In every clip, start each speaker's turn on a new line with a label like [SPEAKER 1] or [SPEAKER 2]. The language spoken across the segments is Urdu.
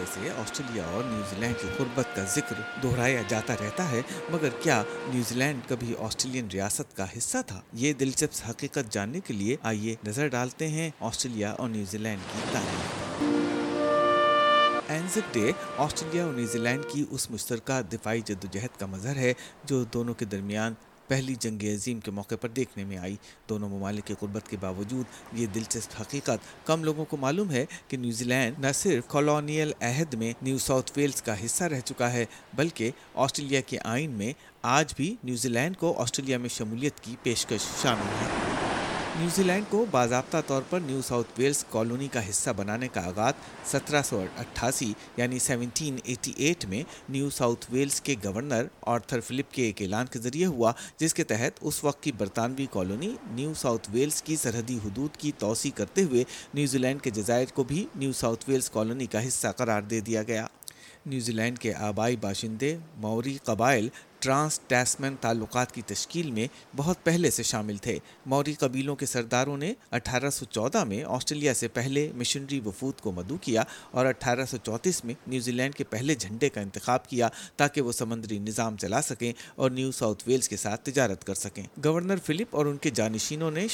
[SPEAKER 1] حوالے سے آسٹریلیا اور نیوزی لینڈ کی قربت کا ذکر دہرایا جاتا رہتا ہے، مگر کیا نیوزی لینڈ کبھی آسٹریلین ریاست کا حصہ تھا؟ یہ دلچسپ حقیقت جاننے کے لیے آئیے نظر ڈالتے ہیں آسٹریلیا اور نیوزی لینڈ کی تاریخ۔ اینزک ڈے، آسٹریلیا اور نیوزی لینڈ کی اس مشترکہ دفاعی جدوجہد کا مظہر ہے جو دونوں کے درمیان پہلی جنگ عظیم کے موقع پر دیکھنے میں آئی۔ دونوں ممالک کی قربت کے باوجود یہ دلچسپ حقیقت کم لوگوں کو معلوم ہے کہ نیوزی لینڈ نہ صرف کالونیل عہد میں نیو ساؤتھ ویلز کا حصہ رہ چکا ہے، بلکہ آسٹریلیا کے آئین میں آج بھی نیوزی لینڈ کو آسٹریلیا میں شمولیت کی پیشکش شامل ہے۔ نیوزی لینڈ کو باضابطہ طور پر نیو ساؤتھ ویلز کالونی کا حصہ بنانے کا آغاز سترہ سو اٹھاسی یعنی سیونٹین ایٹی ایٹ میں نیو ساؤتھ ویلز کے گورنر آرتھر فلپ کے ایک اعلان کے ذریعے ہوا، جس کے تحت اس وقت کی برطانوی کالونی نیو ساؤتھ ویلز کی سرحدی حدود کی توسیع کرتے ہوئے نیوزی لینڈ کے جزائر کو بھی نیو ساؤتھ ویلز کالونی کا حصہ قرار دے دیا گیا۔ نیوزی لینڈ کے آبائی باشندے موری قبائل ٹرانس ٹیسمن تعلقات کی تشکیل میں بہت پہلے سے شامل تھے۔ موری قبیلوں کے سرداروں نے اٹھارہ سو چودہ میں آسٹریلیا سے پہلے مشنری وفود کو مدعو کیا اور اٹھارہ سو چونتیس میں نیوزی لینڈ کے پہلے جھنڈے کا انتخاب کیا تاکہ وہ سمندری نظام چلا سکیں اور نیو ساؤتھ ویلز کے ساتھ تجارت کر سکیں۔ گورنر فلپ اور ان کے جانشینوں نے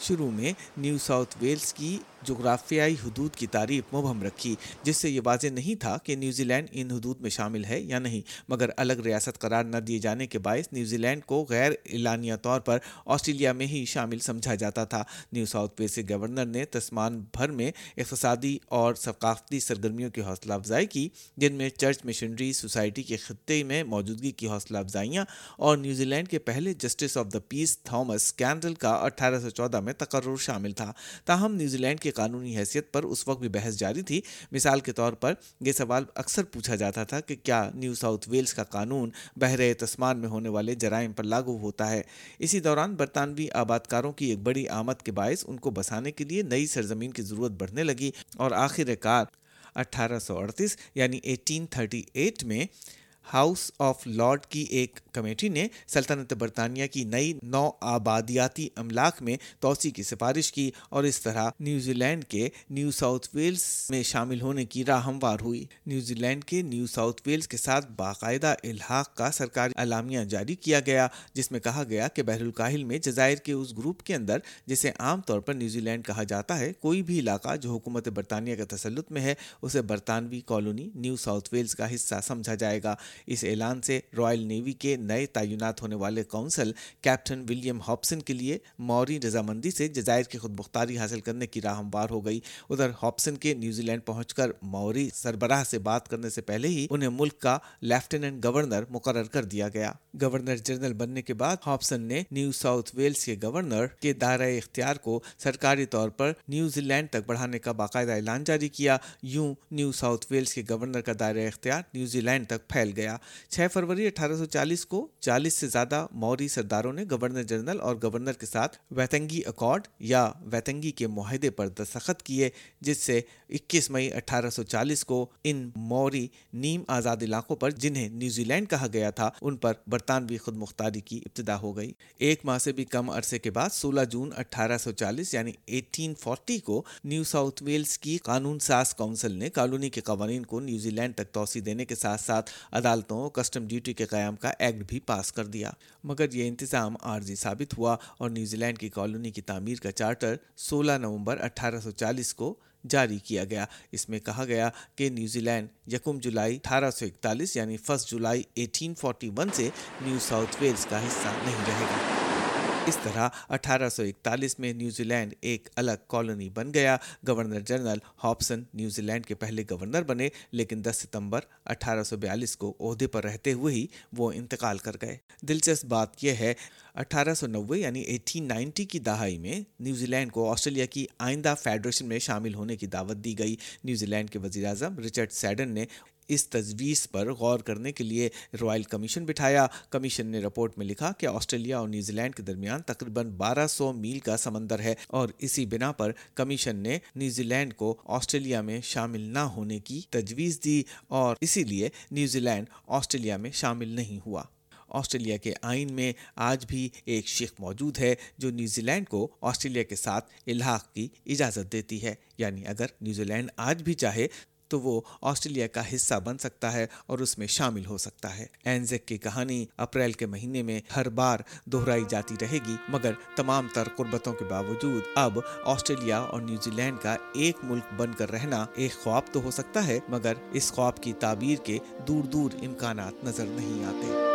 [SPEAKER 1] شروع میں نیو ساؤتھ ویلز کی جغرافیائی حدود کی تعریف مبہم رکھی، جس سے یہ واضح نہیں تھا کہ نیوزی لینڈ ان حدود میں شامل ہے یا نہیں، مگر الگ ریاست قرار نہ دیے جانے کے باعث نیوزی لینڈ کو غیر اعلانیہ طور پر آسٹریلیا میں ہی شامل سمجھا جاتا تھا۔ نیو ساؤتھ ویلز کے گورنر نے تسمان بھر میں اقتصادی اور ثقافتی سرگرمیوں کی حوصلہ افزائی کی، جن میں چرچ مشنری سوسائٹی کے خطے میں موجودگی کی حوصلہ افزائیاں اور نیوزی لینڈ کے پہلے justice of the peace Thomas Kendall کا اٹھارہ سو چودہ میں تقرر شامل تھا۔ تاہم نیوزی لینڈ کے کی قانونی حیثیت پر اس وقت بھی بحث جاری تھی۔ مثال کے طور پر یہ سوال اکثر پوچھا جاتا تھا کہ کیا نیو ساؤتھ ویلز کا قانون بحر تسمان میں ہونے والے جرائم پر لاگو ہوتا ہے؟ اسی دوران برطانوی آبادکاروں کی ایک بڑی آمد کے باعث ان کو بسانے کے لیے نئی سرزمین کی ضرورت بڑھنے لگی اور آخر کار اٹھارہ سو اڑتیس یعنی ایٹین تھرٹی ایٹ میں ہاؤس آف لارڈ کی ایک کمیٹی نے سلطنت برطانیہ کی نئی نو آبادیاتی املاک میں توسیع کی سفارش کی اور اس طرح نیوزی لینڈ کے نیو ساؤتھ ویلز میں شامل ہونے کی راہ ہموار ہوئی۔ نیوزی لینڈ کے نیو ساؤتھ ویلز کے ساتھ باقاعدہ الحاق کا سرکاری اعلامیہ جاری کیا گیا، جس میں کہا گیا کہ بحر الکاہل میں جزائر کے اس گروپ کے اندر، جسے عام طور پر نیوزی لینڈ کہا جاتا ہے، کوئی بھی علاقہ جو حکومت برطانیہ کے تسلط میں ہے، اسے برطانوی کالونی نیو ساؤتھ ویلز کا حصہ سمجھا جائے گا۔ اس اعلان سے رائل نیوی کے نئے تعینات ہونے والے کونسل کیپٹن ولیم ہاپسن کے لیے موری رضامندی سے جزائر کی خود مختاری حاصل کرنے کی راہ ہموار ہو گئی۔ ادھر ہاپسن کے نیوزی لینڈ پہنچ کر موری سربراہ سے بات کرنے سے پہلے ہی انہیں ملک کا لیفٹیننٹ گورنر مقرر کر دیا گیا۔ گورنر جنرل بننے کے بعد ہاپسن نے نیو ساؤتھ ویلز کے گورنر کے دائرہ اختیار کو سرکاری طور پر نیوزی لینڈ تک بڑھانے کا باقاعدہ اعلان جاری کیا۔ یوں نیو ساؤتھ ویلز کے گورنر کا دائرہ اختیار نیوزی لینڈ تک پھیل گیا۔ گیا۔ چھ فروری اٹھارہ سو چالیس کو چالیس سے زیادہ موری سرداروں نے گورنر جنرل اور گورنر کے ساتھ ویتنگی اکارڈ یا ویتنگی کے معاہدے پر دستخط کیے، جس سے اکیس مئی اٹھارہ سو چالیس کو ان موری نیم آزاد علاقوں پر، جنہیں نیوزی لینڈ کہا گیا تھا، ان پر برطانوی خود مختاری کی ابتدا ہو گئی۔ ایک ماہ سے بھی کم عرصے کے بعد سولہ جون اٹھارہ سو چالیس یعنی ایٹین فورٹی کو نیو ساؤتھ ویلز کی قانون ساز کونسل نے کالونی کے قوانین کو نیوزی لینڈ تک توسیع دینے کے ساتھ ساتھ عدالتوں کسٹم ڈیوٹی کے قیام کا ایکٹ بھی پاس کر دیا۔ مگر یہ انتظام عارضی ثابت ہوا اور نیوزی لینڈ کی کالونی کی تعمیر کا چارٹر سولہ نومبر اٹھارہ سو چالیس کو جاری کیا گیا۔ اس میں کہا گیا کہ نیوزی لینڈ یکم جولائی اٹھارہ سو اکتالیس یعنی first July eighteen forty one سے نیو ساؤتھ ویلز کا حصہ نہیں رہے گا۔ اس طرح اٹھارہ سو اکتالیس میں نیوزی لینڈ ایک الگ کالونی بن گیا۔ Governor general Hobson New Zealand کے پہلے گورنر بنے، لیکن دس ستمبر اٹھارہ سو بیالیس کو عہدے پر رہتے ہوئے ہی وہ انتقال کر گئے۔ دلچسپ بات یہ ہے اٹھارہ سو نوے یعنی ایٹین نائنٹی کی دہائی میں نیوزی لینڈ کو آسٹریلیا کی آئندہ فیڈریشن میں شامل ہونے کی دعوت دی گئی۔ نیوزی لینڈ کے وزیر اعظم رچرڈ سیڈن نے اس تجویز پر غور کرنے کے لیے رائل کمیشن بٹھایا۔ کمیشن نے رپورٹ میں لکھا کہ آسٹریلیا اور نیوزی لینڈ کے درمیان تقریباً بارہ سو میل کا سمندر ہے اور اسی بنا پر کمیشن نے نیوزی لینڈ کو آسٹریلیا میں شامل نہ ہونے کی تجویز دی اور اسی لیے نیوزی لینڈ آسٹریلیا میں شامل نہیں ہوا۔ آسٹریلیا کے آئین میں آج بھی ایک شیخ موجود ہے جو نیوزی لینڈ کو آسٹریلیا کے ساتھ الحاق کی اجازت دیتی ہے۔ یعنی اگر نیوزی لینڈ آج بھی چاہے تو وہ آسٹریلیا کا حصہ بن سکتا ہے اور اس میں شامل ہو سکتا ہے۔ اینزیک کی کہانی اپریل کے مہینے میں ہر بار دہرائی جاتی رہے گی، مگر تمام تر قربتوں کے باوجود اب آسٹریلیا اور نیوزی لینڈ کا ایک ملک بن کر رہنا ایک خواب تو ہو سکتا ہے، مگر اس خواب کی تعبیر کے دور دور امکانات نظر نہیں آتے۔